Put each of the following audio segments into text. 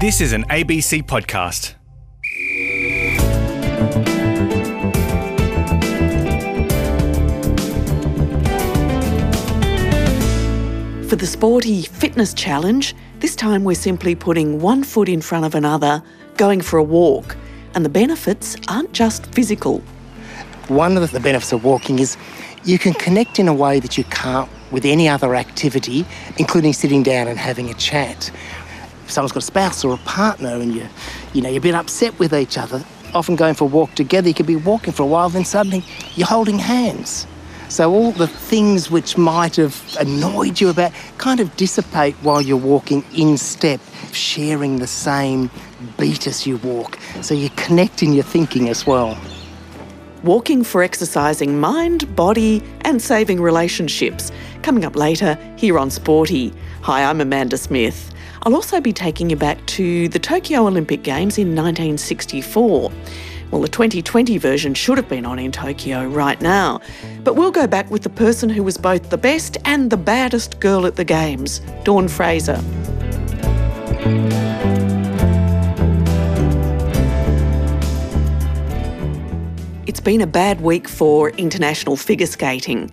This is an ABC podcast. For the Sporty Fitness Challenge, this time we're simply putting one foot in front of another, going for a walk. And the benefits aren't just physical. One of the benefits of walking is you can connect in a way that you can't with any other activity, including sitting down and having a chat. Someone's got a spouse or a partner and you, you know, you're a bit upset with each other, often going for a walk together, you could be walking for a while, then suddenly you're holding hands. So all the things which might have annoyed you about kind of dissipate while you're walking in step, sharing the same beat as you walk. So you connect in your thinking as well. Walking for exercising mind, body, and saving relationships. Coming up later here on Sporty. Hi, I'm Amanda Smith. I'll also be taking you back to the Tokyo Olympic Games in 1964. Well, the 2020 version should have been on in Tokyo right now. But we'll go back with the person who was both the best and the baddest girl at the Games, Dawn Fraser. It's been a bad week for international figure skating.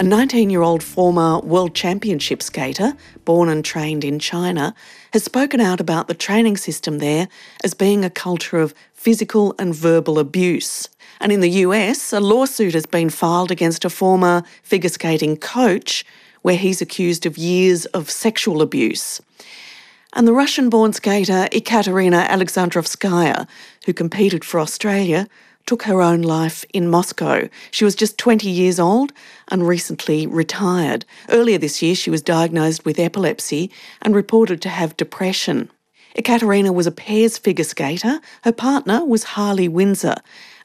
A 19 year old former World Championship skater, born and trained in China, has spoken out about the training system there as being a culture of physical and verbal abuse. And in the US, a lawsuit has been filed against a former figure skating coach where he's accused of years of sexual abuse. And the Russian born skater Ekaterina Alexandrovskaya, who competed for Australia, took her own life in Moscow. She was just 20 years old and recently retired. Earlier this year, she was diagnosed with epilepsy and reported to have depression. Ekaterina was a pairs figure skater. Her partner was Harley Windsor,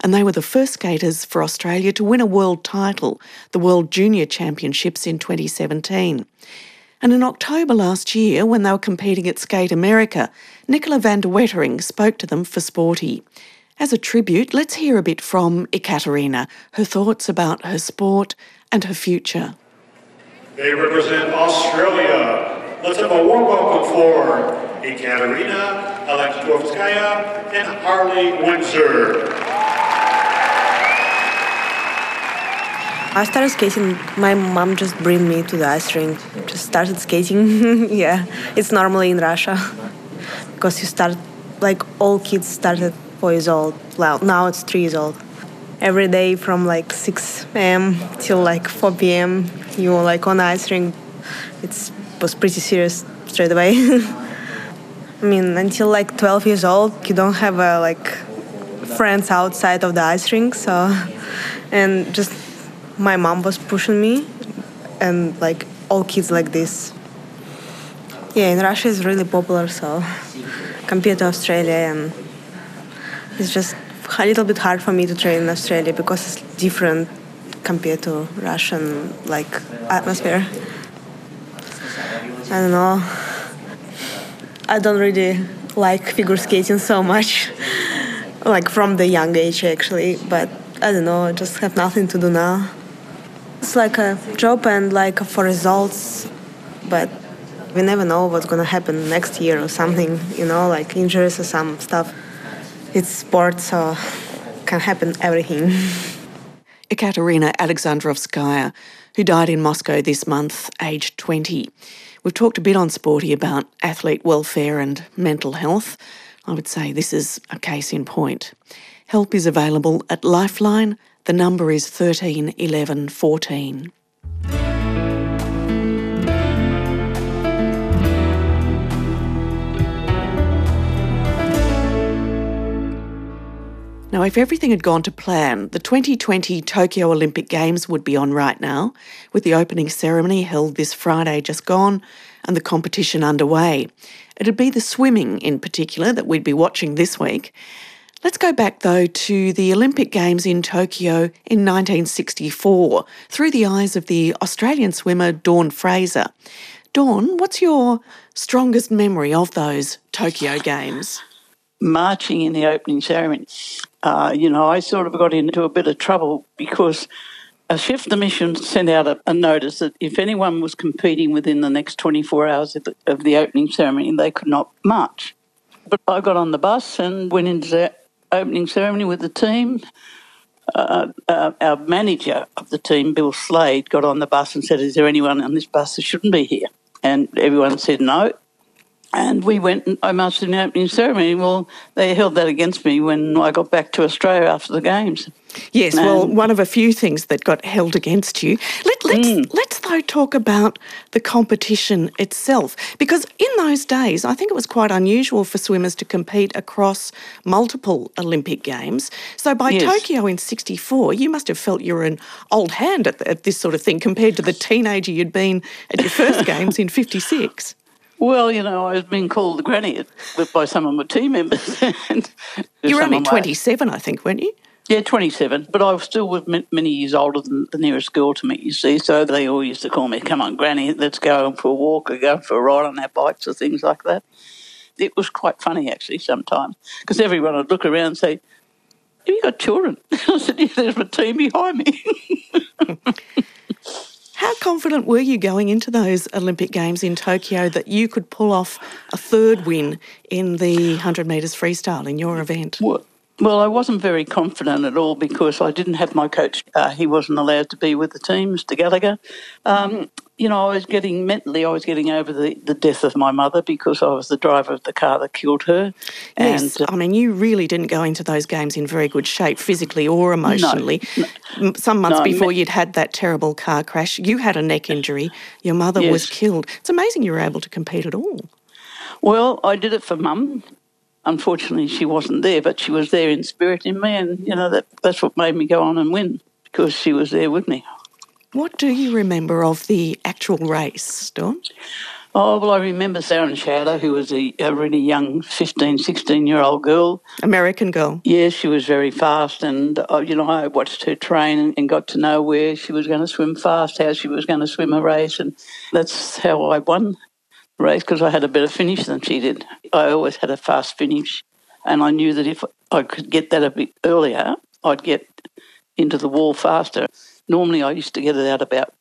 and they were the first skaters for Australia to win a world title, the World Junior Championships in 2017. And in October last year, when they were competing at Skate America, Nicola van der Wettering spoke to them for Sporty. As a tribute, let's hear a bit from Ekaterina, her thoughts about her sport and her future. They represent Australia. Let's have a warm welcome for Ekaterina Alexandrovskaya and Harley Windsor. I started skating. My mom just bring me to the ice rink. Just started skating. yeah, it's normally in Russia because you start like all kids started four years old. Well, now it's three years old. Every day from like 6 a.m. till like 4 p.m. You were like on ice rink. It was pretty serious straight away. I mean, until like 12 years old, you don't have like friends outside of the ice rink. So, and just my mom was pushing me, and like all kids like this. Yeah, in Russia it's really popular. So, compared to Australia and it's just a little bit hard for me to train in Australia because it's different compared to Russian like atmosphere. I don't know. I don't really like figure skating so much, like from the young age actually. But I don't know. I just have nothing to do now. It's like a job and like for results, but we never know what's gonna happen next year or something. You know, like injuries or some stuff it's sports, so can happen everything. Ekaterina Alexandrovskaya, who died in Moscow this month, aged 20. We've talked a bit on Sporty about athlete welfare and mental health. I would say this is a case in point. Help is available at Lifeline. The number is 13 11 14. Now, if everything had gone to plan, the 2020 Tokyo Olympic Games would be on right now, with the opening ceremony held this Friday just gone and the competition underway. It'd be the swimming in particular that we'd be watching this week. Let's go back though to the Olympic Games in Tokyo in 1964 through the eyes of the Australian swimmer Dawn Fraser. Dawn, what's your strongest memory of those Tokyo Games? Marching in the opening ceremony uh, you know, I sort of got into a bit of trouble because a chef the mission sent out a, a, notice that if anyone was competing within the next 24 hours of the, of the, opening ceremony, they could not march. But I got on the bus and went into the opening ceremony with the team. Uh, uh, our manager of the team, Bill Slade, got on the bus and said, Is there anyone on this bus that shouldn't be here? And everyone said no. And we went and I marched in the opening ceremony. Well, they held that against me when I got back to Australia after the games. Yes, well, one of a few things that got held against you. Let, let's, Mm. let's, though, talk about the competition itself. Because in those days, I think it was quite unusual for swimmers to compete across multiple Olympic Games. So by Yes. Tokyo in 64, you must have felt you were an old hand at, at this sort of thing compared to the teenager you'd been at your first Games in 56. Well, you know, I was being called the granny by some of my team members. and You were only of my- 27, I think, weren't you? Yeah, 27, but I was still with many years older than the nearest girl to me, you see. So they all used to call me, come on, Granny, let's go for a walk or go for a ride on our bikes or things like that. It was quite funny, actually, sometimes, because everyone would look around and say, have you got children? I said, yeah, there's my team behind me. How confident were you going into those Olympic Games in Tokyo that you could pull off a third win in the 100 metres freestyle in your event? Well, I wasn't very confident at all because I didn't have my coach. Uh, he wasn't allowed to be with the team, Mr. Gallagher. Um, you know, I was getting mentally, I was getting over the, the death of my mother because I was the driver of the car that killed her. Yes, And uh, I mean, you really didn't go into those games in very good shape, physically or emotionally. M Some months No, before me- you'd had that terrible car crash, you had a neck injury, your mother was killed. It's amazing you were able to compete at all. Well, I did it for mum. Unfortunately, she wasn't there, but she was there in spirit in me, and you know that that's what made me go on and win because she was there with me. What do you remember of the actual race, Dawn? Oh, well, I remember Sharon Stouder, who was a, a really young 15, 16 year old girl. American girl. Yeah, she was very fast, and uh, you know I watched her train and, and got to know where she was going to swim fast, how she was going to swim a race, and that's how I won the race because I had a better finish than she did. I always had a fast finish, and I knew that if I could get that a bit earlier, I'd get into the wall faster. Normally, I used to get it out about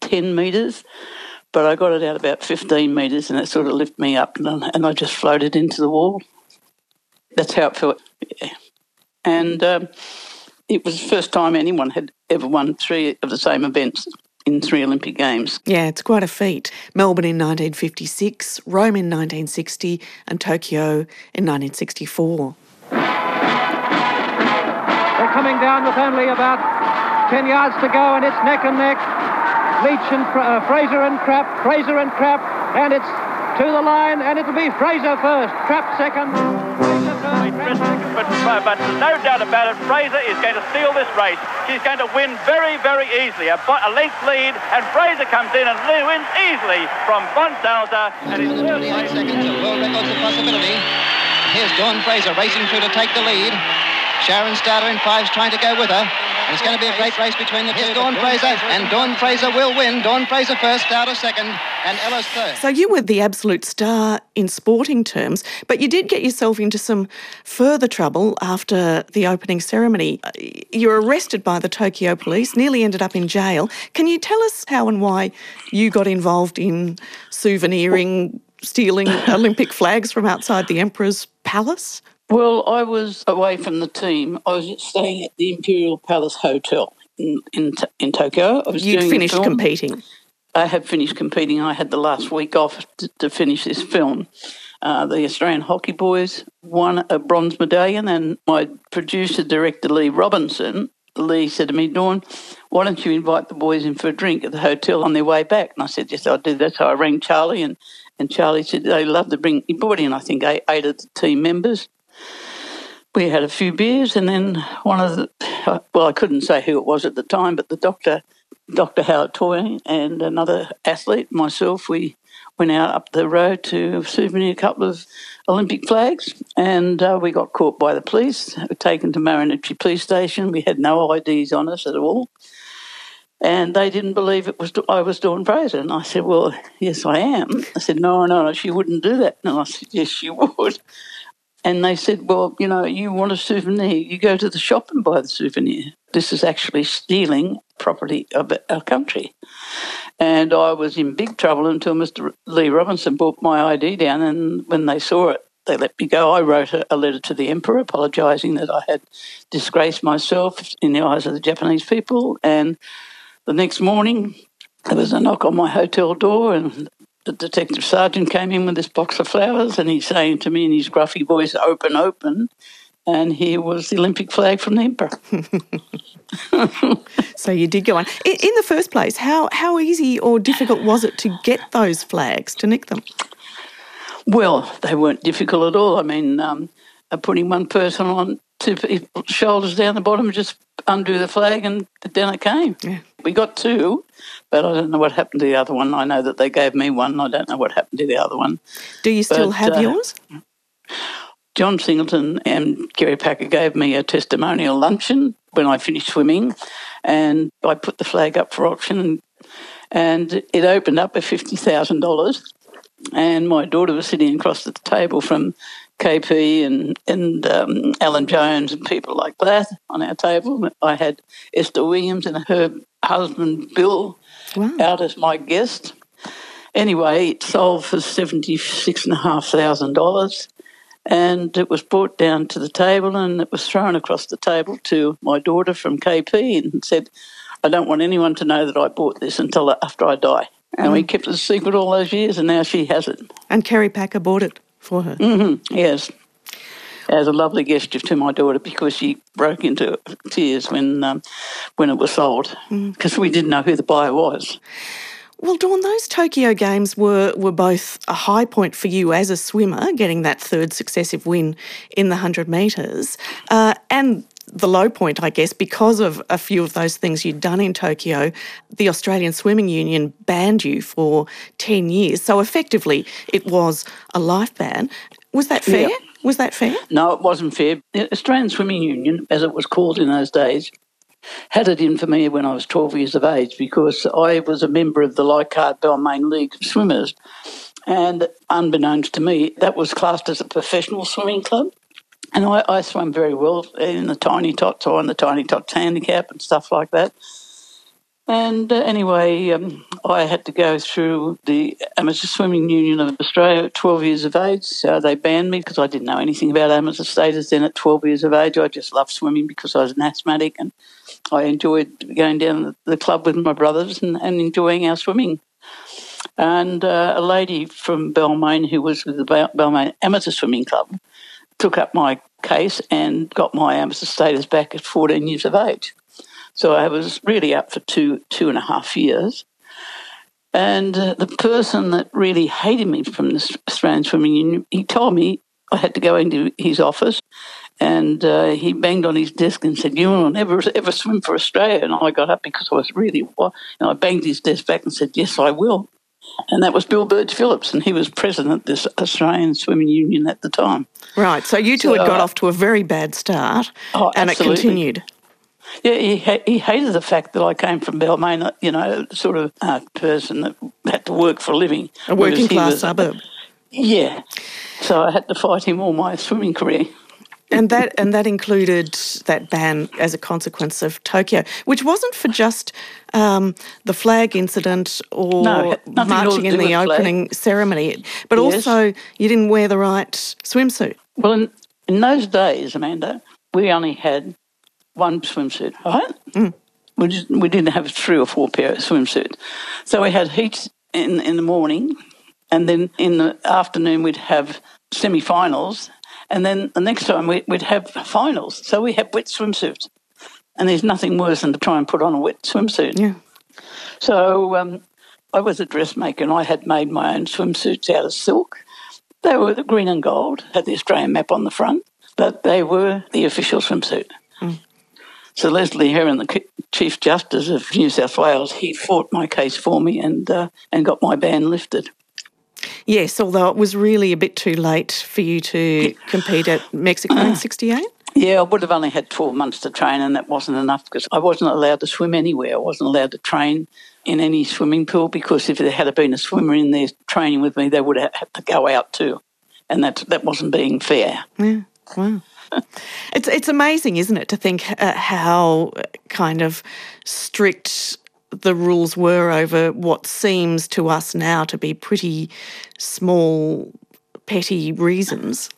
ten metres, but I got it out about fifteen metres, and it sort of lifted me up, and, and I just floated into the wall. That's how it felt. Yeah. And um, it was the first time anyone had ever won three of the same events in three Olympic Games. Yeah, it's quite a feat. Melbourne in 1956, Rome in 1960, and Tokyo in 1964. They're coming down with only about 10 yards to go, and it's neck and neck. Leach and Fra- uh, Fraser and Crapp, Fraser and Crapp, and it's to the line, and it'll be Fraser first, Crapp second. Fraser third, Crapp second. But, but, but no doubt about it, Fraser is going to steal this race. She's going to win very, very easily. A, bo- a length lead, and Fraser comes in and li- wins easily from Von Saltza. And in third 28 seconds. A world record's a possibility. Here's Dawn Fraser racing through to take the lead. Sharon Stouder in five's trying to go with her. And it's going to be a great race between the two. Here's Dawn Fraser, and Dawn Fraser will win. Dawn Fraser first, Stouder second, and Ellis third. So you were the absolute star in sporting terms, but you did get yourself into some further trouble after the opening ceremony. Uh, You were arrested by the Tokyo police, nearly ended up in jail. Can you tell us how and why you got involved in souveniring, stealing Olympic flags from outside the Emperor's palace? Well, I was away from the team. I was staying at the Imperial Palace Hotel in in, in Tokyo. I was You'd finished competing. I had finished competing. I had the last week off to, to finish this film. Uh, the Australian Hockey Boys won a bronze medallion, and my producer, director Lee Robinson, Lee said to me, Dawn, why don't you invite the boys in for a drink at the hotel on their way back? And I said, yes, I'll do that. So I rang Charlie, and, and Charlie said they love to bring, he brought in, I think, eight, eight of the team members. We had a few beers, and then one of the, well, I couldn't say who it was at the time, but the doctor Dr. Howard Toy and another athlete, myself, we went out up the road to souvenir a couple of Olympic flags and uh, we got caught by the police, We were taken to Marunouchi Police Station. We had no IDs on us at all. And they didn't believe it was I was Dawn Fraser. And I said, Well, yes, I am. I said, No, no, no, she wouldn't do that. And I said, Yes, she would. And they said, Well, you know, you want a souvenir, you go to the shop and buy the souvenir. This is actually stealing property of our country. And I was in big trouble until Mr. Lee Robinson brought my ID down. And when they saw it, they let me go. I wrote a, letter to the emperor apologising that I had disgraced myself in the eyes of the Japanese people. And the next morning, there was a knock on my hotel door, and the detective sergeant came in with this box of flowers, and he's saying to me in his gruffy voice, "Open, open." And here was the Olympic flag from the emperor. So you did go on. In, the first place, how, how easy or difficult was it to get those flags, to nick them? Well, they weren't difficult at all. I mean, um, uh, putting one person on two people's shoulders down the bottom, just undo the flag, and down it came. Yeah. We got two, but I don't know what happened to the other one. I know that they gave me one. I don't know what happened to the other one. Do you still But, have uh, yours? John Singleton and Kerry Packer gave me a testimonial luncheon when I finished swimming, and I put the flag up for auction, and, and it opened up at fifty thousand dollars. And my daughter was sitting across the table from KP and and um, Alan Jones and people like that on our table. I had Esther Williams and her husband Bill Wow. out as my guest. Anyway, it sold for seventy six and a half thousand dollars, and it was brought down to the table and it was thrown across the table to my daughter from KP and said, "I don't want anyone to know that I bought this until after I die." And we oh. kept it a secret all those years, and now she has it. And Kerry Packer bought it for her. Mm-hmm. Yes. As a lovely gesture to my daughter because she broke into tears when um, when it was sold because we didn't know who the buyer was. Well, Dawn, those Tokyo Games were, were both a high point for you as a swimmer, getting that third successive win in the 100 metres, uh, and the low point, I guess, because of a few of those things you'd done in Tokyo, the Australian Swimming Union banned you for 10 years. So effectively, it was a life ban. Was that fair? Yeah. Was that fair? No, it wasn't fair. The Australian Swimming Union, as it was called in those days, had it in for me when I was 12 years of age because I was a member of the Leichhardt Balmain League of Swimmers. And unbeknownst to me, that was classed as a professional swimming club. And I, I swam very well in the tiny tots or in the tiny tots handicap and stuff like that. And uh, anyway, um, I had to go through the Amateur Swimming Union of Australia at 12 years of age. So they banned me because I didn't know anything about amateur status then at 12 years of age. I just loved swimming because I was an asthmatic and I enjoyed going down the- club with my brothers and, and enjoying our swimming. And uh, a lady from Balmain who was with the Bal- Balmain Amateur Swimming Club took up my case and got my amateur status back at 14 years of age. So I was really up for two two and a half years. And uh, the person that really hated me from the Australian Swimming Union, he told me I had to go into his office and uh, he banged on his desk and said, You will never ever swim for Australia. And I got up because I was really, and I banged his desk back and said, Yes, I will. And that was Bill Berge Phillips, and he was president of this Australian Swimming Union at the time. Right. So you two had got uh, off to a very bad start Oh, and absolutely. it continued. Yeah, he, ha- he hated the fact that I came from Balmain, you know, sort of uh, person that had to work for a living. A working class was- suburb. Yeah. So I had to fight him all my swimming career. And that and that included that ban as a consequence of Tokyo, which wasn't for just um, the flag incident or No, it had nothing at all marching in the with flag. opening ceremony, but Yes. also you didn't wear the right swimsuit. Well, in, in those days, Amanda, we only had one swimsuit, right? We, just, we didn't have three or four pair of swimsuits. So we had heats in, in the morning, and then in the afternoon we'd have semi-finals, and then the next time we, we'd have finals. So we had wet swimsuits. And there's nothing worse than to try and put on a wet swimsuit. Yeah. So um, I was a dressmaker and I had made my own swimsuits out of silk. They were the green and gold, had the Australian map on the front, but they were the official swimsuit. So Leslie Herron, the Chief Justice of New South Wales, he fought my case for me and uh, and got my ban lifted. Yes, although it was really a bit too late for you to compete at Mexico in '68. Yeah, I would have only had 12 months to train, and that wasn't enough because I wasn't allowed to swim anywhere. I wasn't allowed to train in any swimming pool because if there had been a swimmer in there training with me, they would have had to go out too. And that, that wasn't being fair. Yeah, wow. it's it's amazing, isn't it, to think uh, how kind of strict the rules were over what seems to us now to be pretty small, petty reasons.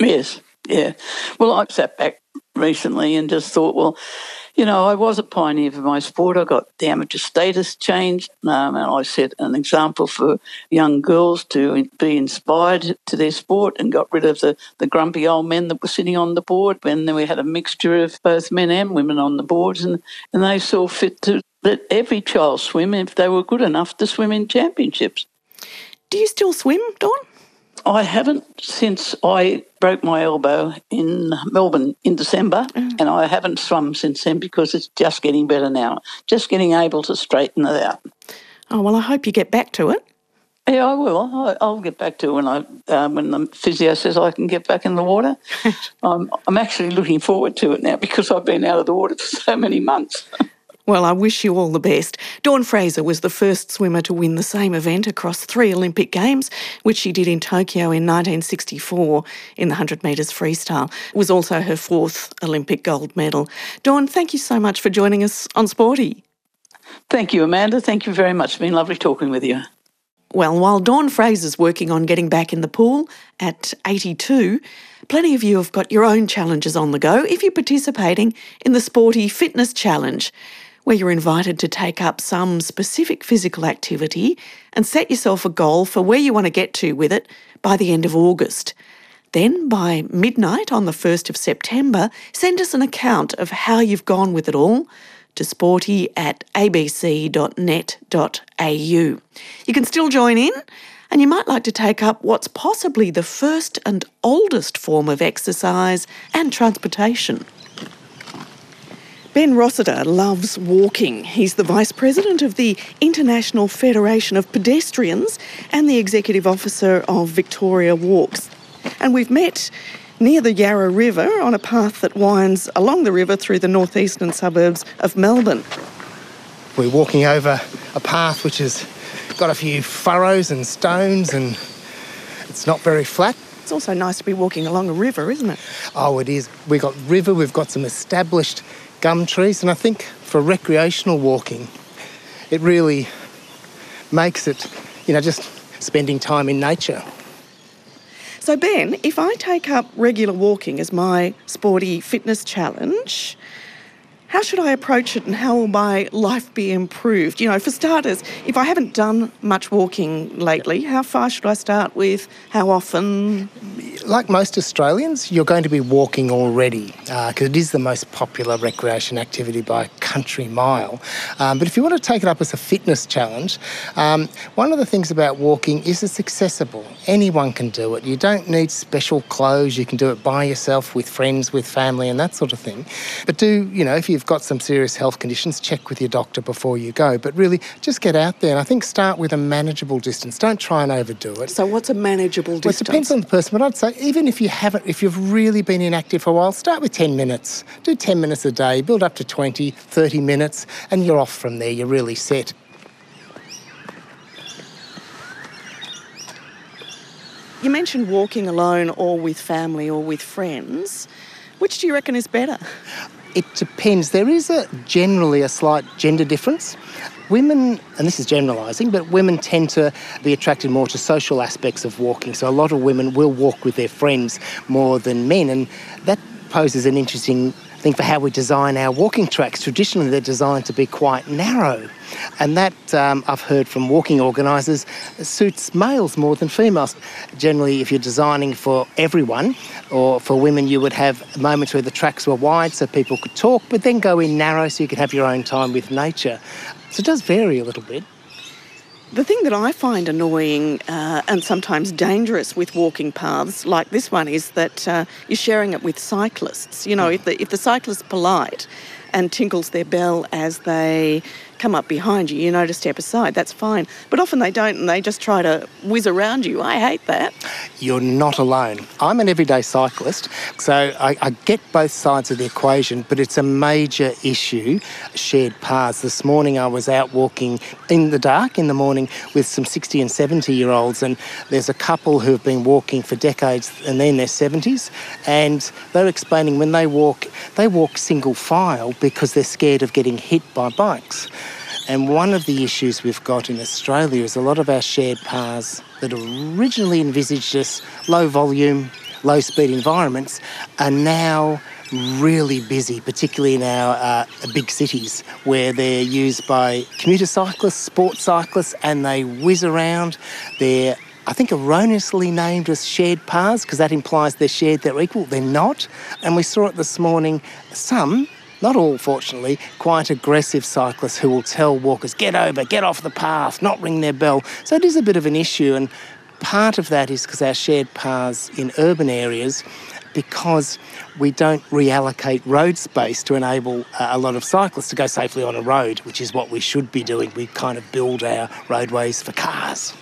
Yes, yeah. Well, I sat back recently and just thought, well, you know, I was a pioneer for my sport. I got the amateur status changed, um, and I set an example for young girls to be inspired to their sport and got rid of the, the grumpy old men that were sitting on the board. And then we had a mixture of both men and women on the boards, and, and they saw fit to let every child swim if they were good enough to swim in championships. Do you still swim, Dawn? I haven't since I broke my elbow in Melbourne in December, mm. and I haven't swum since then because it's just getting better now. Just getting able to straighten it out. Oh well, I hope you get back to it. Yeah, I will. I, will get back to it when I uh, when the physio says I can get back in the water. I'm I'm actually looking forward to it now because I've been out of the water for so many months. Well, I wish you all the best. Dawn Fraser was the first swimmer to win the same event across three Olympic Games, which she did in Tokyo in 1964 in the 100 metres freestyle. It was also her fourth Olympic gold medal. Dawn, thank you so much for joining us on Sporty. Thank you, Amanda. Thank you very much. It's been lovely talking with you. Well, while Dawn Fraser's working on getting back in the pool at 82, plenty of you have got your own challenges on the go if you're participating in the Sporty Fitness Challenge where you're invited to take up some specific physical activity and set yourself a goal for where you want to get to with it by the end of August. Then, by midnight on the 1st of September, send us an account of how you've gone with it all to sporty at abc.net.au. You can still join in, and you might like to take up what's possibly the first and oldest form of exercise and transportation. Ben Rossiter loves walking. He's the Vice President of the International Federation of Pedestrians and the Executive Officer of Victoria Walks. And we've met near the Yarra River on a path that winds along the river through the northeastern suburbs of Melbourne. We're walking over a path which has got a few furrows and stones and it's not very flat. It's also nice to be walking along a river, isn't it? Oh, it is. We've got river, we've got some established gum trees. And I think for recreational walking, it really makes it, you know, just spending time in nature. So, Ben, if I take up regular walking as my sporty fitness challenge, how should I approach it and how will my life be improved? You know, for starters, if I haven't done much walking lately, how far should I start with? How often? Like most Australians, you're going to be walking already because uh, it is the most popular recreation activity by country mile. Um, but if you want to take it up as a fitness challenge, um, one of the things about walking is it's accessible. Anyone can do it. You don't need special clothes. You can do it by yourself, with friends, with family, and that sort of thing. But do, you know, if you you've got some serious health conditions, check with your doctor before you go. But really, just get out there. And I think start with a manageable distance. Don't try and overdo it. So, what's a manageable distance? Well, it depends on the person. But I'd say even if you haven't, if you've really been inactive for a while, start with 10 minutes. Do 10 minutes a day, build up to 20, 30 minutes, and you're off from there. You're really set. You mentioned walking alone or with family or with friends. Which do you reckon is better? It depends. There is a generally a slight gender difference. Women, and this is generalising, but women tend to be attracted more to social aspects of walking. So a lot of women will walk with their friends more than men, and that poses an interesting thing for how we design our walking tracks. Traditionally, they're designed to be quite narrow. And that, um, I've heard from walking organisers, suits males more than females. Generally, if you're designing for everyone or for women, you would have moments where the tracks were wide so people could talk, but then go in narrow so you could have your own time with nature. So it does vary a little bit. The thing that I find annoying uh, and sometimes dangerous with walking paths like this one is that uh, you're sharing it with cyclists. You know, if the if the cyclist's polite and tinkles their bell as they come up behind you, you know to step aside, that's fine. But often they don't and they just try to whiz around you. I hate that. You're not alone. I'm an everyday cyclist, so I, I get both sides of the equation, but it's a major issue, shared paths. This morning I was out walking in the dark in the morning with some 60 and 70 year olds, and there's a couple who've been walking for decades and they're in their 70s, and they're explaining when they walk, they walk single file because they're scared of getting hit by bikes. And one of the issues we've got in Australia is a lot of our shared paths that originally envisaged as low volume, low speed environments are now really busy, particularly in our uh, big cities where they're used by commuter cyclists, sports cyclists, and they whiz around. They're I think erroneously named as shared paths because that implies they're shared, they're equal. They're not. And we saw it this morning. Some, not all fortunately, quite aggressive cyclists who will tell walkers, get over, get off the path, not ring their bell. So it is a bit of an issue. And part of that is because our shared paths in urban areas because we don't reallocate road space to enable uh, a lot of cyclists to go safely on a road, which is what we should be doing. We kind of build our roadways for cars.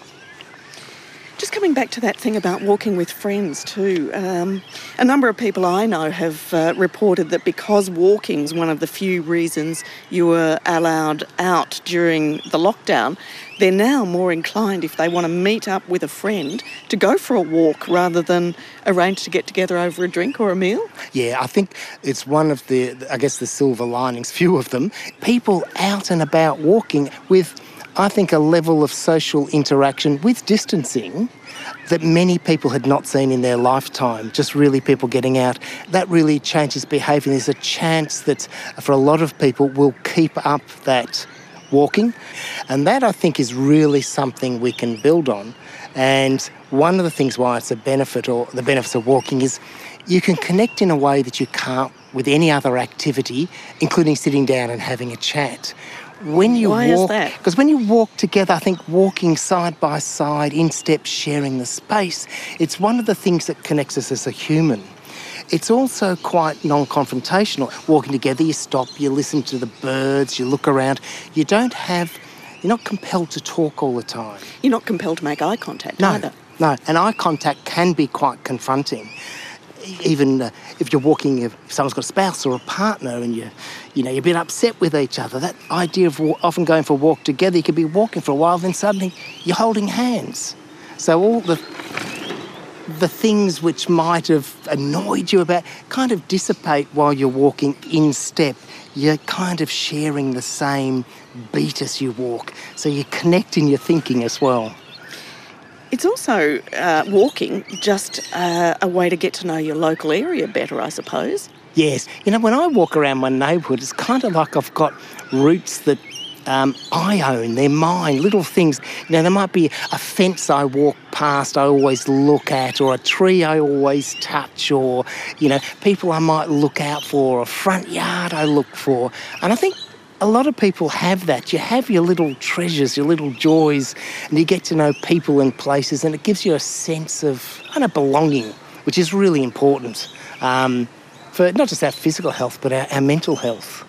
Just coming back to that thing about walking with friends too, um, a number of people I know have uh, reported that because walking's one of the few reasons you were allowed out during the lockdown, they're now more inclined if they want to meet up with a friend to go for a walk rather than arrange to get together over a drink or a meal. Yeah, I think it's one of the, I guess, the silver linings, few of them. People out and about walking with I think, a level of social interaction with distancing that many people had not seen in their lifetime, just really people getting out. That really changes behaviour. There's a chance that for a lot of people will keep up that walking. And that I think is really something we can build on. And one of the things why it's a benefit or the benefits of walking is you can connect in a way that you can't with any other activity, including sitting down and having a chat when you Why walk, Because when you walk together, I think walking side by side, in step, sharing the space, it's one of the things that connects us as a human. It's also quite non confrontational. Walking together, you stop, you listen to the birds, you look around. You don't have, you're not compelled to talk all the time. You're not compelled to make eye contact no, either. No, and eye contact can be quite confronting even uh, if you're walking, if someone's got a spouse or a partner and you, you know, you're a bit upset with each other, that idea of often going for a walk together, you could be walking for a while, then suddenly you're holding hands. So all the the things which might have annoyed you about kind of dissipate while you're walking in step. You're kind of sharing the same beat as you walk. So you connect in your thinking as well. It's also uh, walking just uh, a way to get to know your local area better, I suppose. Yes. You know, when I walk around my neighbourhood, it's kind of like I've got roots that um, I own, they're mine, little things. You know, there might be a fence I walk past, I always look at, or a tree I always touch, or, you know, people I might look out for, a front yard I look for. And I think a lot of people have that. You have your little treasures, your little joys, and you get to know people and places, and it gives you a sense of kind of belonging, which is really important um, for not just our physical health, but our, our mental health.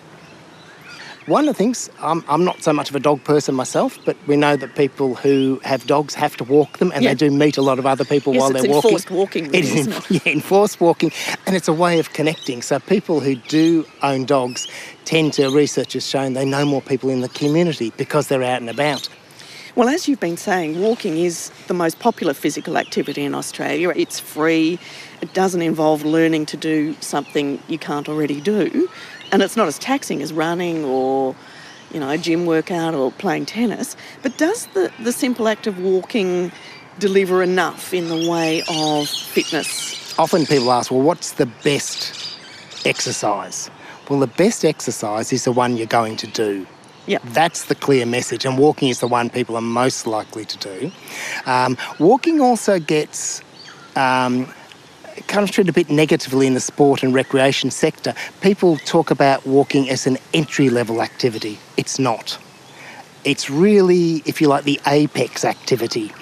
One of the things, I'm, I'm not so much of a dog person myself, but we know that people who have dogs have to walk them and Yeah. they do meet a lot of other people Yes, while they're walking. It's enforced walking, It is isn't en- yeah, enforced walking, and it's a way of connecting. So people who do own dogs tend to, research has shown, they know more people in the community because they're out and about. Well, as you've been saying, walking is the most popular physical activity in Australia. It's free, it doesn't involve learning to do something you can't already do, and it's not as taxing as running or you know, a gym workout or playing tennis. But does the, the simple act of walking deliver enough in the way of fitness? Often people ask, well, what's the best exercise? Well, the best exercise is the one you're going to do. Yeah. That's the clear message, and walking is the one people are most likely to do. Um, walking also gets um, of treated a bit negatively in the sport and recreation sector. People talk about walking as an entry level activity. It's not. It's really, if you like, the apex activity.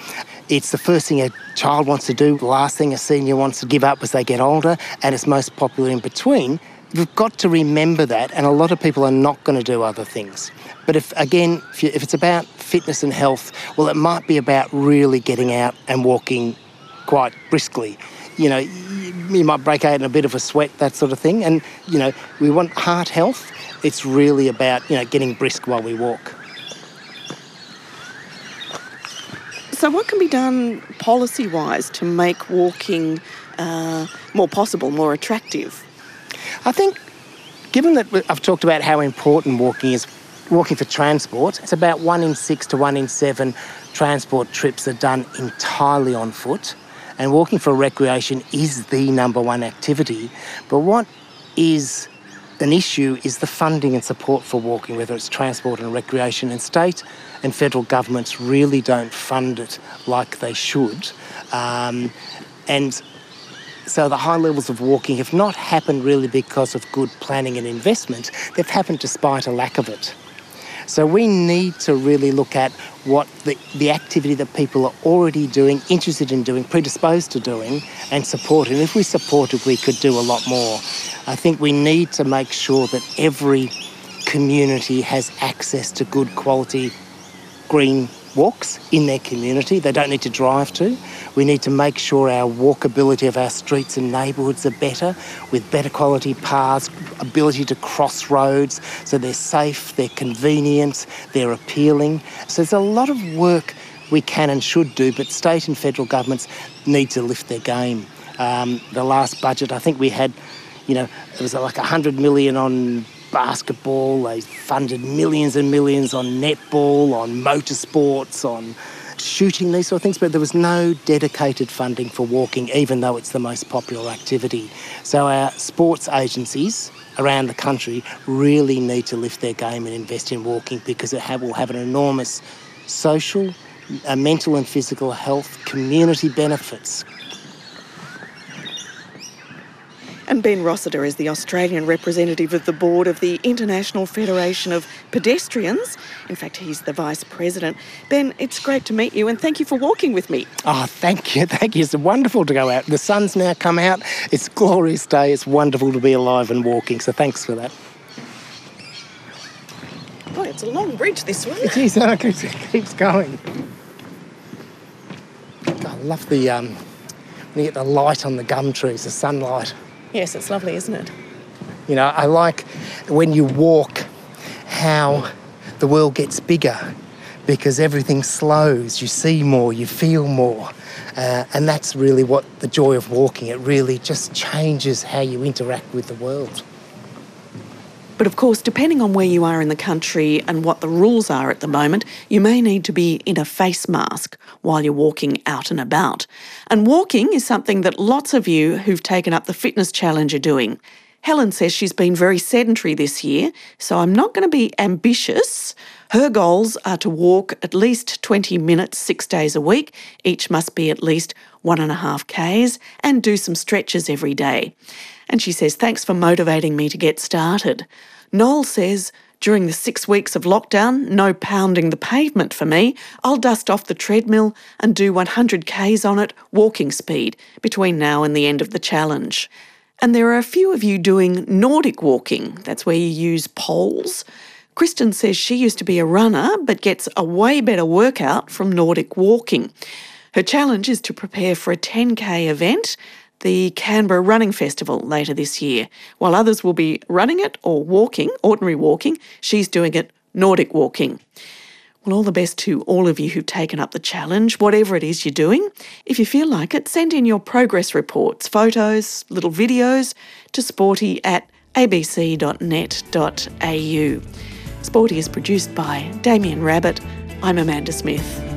It's the first thing a child wants to do, the last thing a senior wants to give up as they get older, and it's most popular in between. You've got to remember that, and a lot of people are not going to do other things. But if, again, if, you, if it's about fitness and health, well, it might be about really getting out and walking quite briskly. You know, you, might break out in a bit of a sweat, that sort of thing. And, you know, we want heart health. It's really about, you know, getting brisk while we walk. So, what can be done policy wise to make walking uh, more possible, more attractive? I think, given that I've talked about how important walking is, walking for transport, it's about one in six to one in seven transport trips are done entirely on foot. And walking for recreation is the number one activity. But what is an issue is the funding and support for walking, whether it's transport and recreation, and state and federal governments really don't fund it like they should. Um, and so the high levels of walking have not happened really because of good planning and investment, they've happened despite a lack of it. So we need to really look at what the, the activity that people are already doing, interested in doing, predisposed to doing, and support. And if we support it, we could do a lot more. I think we need to make sure that every community has access to good quality green walks in their community. They don't need to drive to. We need to make sure our walkability of our streets and neighbourhoods are better, with better quality paths, ability to cross roads, so they're safe, they're convenient, they're appealing. So there's a lot of work we can and should do, but state and federal governments need to lift their game. Um, the last budget, I think we had, you know, it was like 100 million on basketball. They funded millions and millions on netball, on motorsports, on shooting, these sort of things, but there was no dedicated funding for walking, even though it's the most popular activity. So our sports agencies around the country really need to lift their game and invest in walking because it will have an enormous social, uh, mental and physical health, community benefits, And Ben Rossiter is the Australian representative of the board of the International Federation of Pedestrians. In fact, he's the vice president. Ben, it's great to meet you and thank you for walking with me. Oh, thank you. Thank you. It's wonderful to go out. The sun's now come out. It's a glorious day. It's wonderful to be alive and walking. So thanks for that. Oh, it's a long bridge, this one. It is. It keeps going. I love the um, when you get the light on the gum trees, the sunlight. Yes, it's lovely, isn't it? You know, I like when you walk how the world gets bigger because everything slows, you see more, you feel more. Uh, and that's really what the joy of walking, it really just changes how you interact with the world. But of course, depending on where you are in the country and what the rules are at the moment, you may need to be in a face mask while you're walking out and about. And walking is something that lots of you who've taken up the fitness challenge are doing. Helen says she's been very sedentary this year, so I'm not going to be ambitious. Her goals are to walk at least 20 minutes six days a week. Each must be at least one and a half Ks and do some stretches every day. And she says, Thanks for motivating me to get started. Noel says, during the six weeks of lockdown, no pounding the pavement for me. I'll dust off the treadmill and do 100 Ks on it, walking speed, between now and the end of the challenge. And there are a few of you doing Nordic walking. That's where you use poles. Kristen says she used to be a runner, but gets a way better workout from Nordic walking. Her challenge is to prepare for a 10k event the Canberra Running Festival later this year. While others will be running it or walking, ordinary walking, she's doing it Nordic walking. Well, all the best to all of you who've taken up the challenge, whatever it is you're doing. If you feel like it, send in your progress reports, photos, little videos to sporty at abc.net.au. Sporty is produced by Damien Rabbit. I'm Amanda Smith.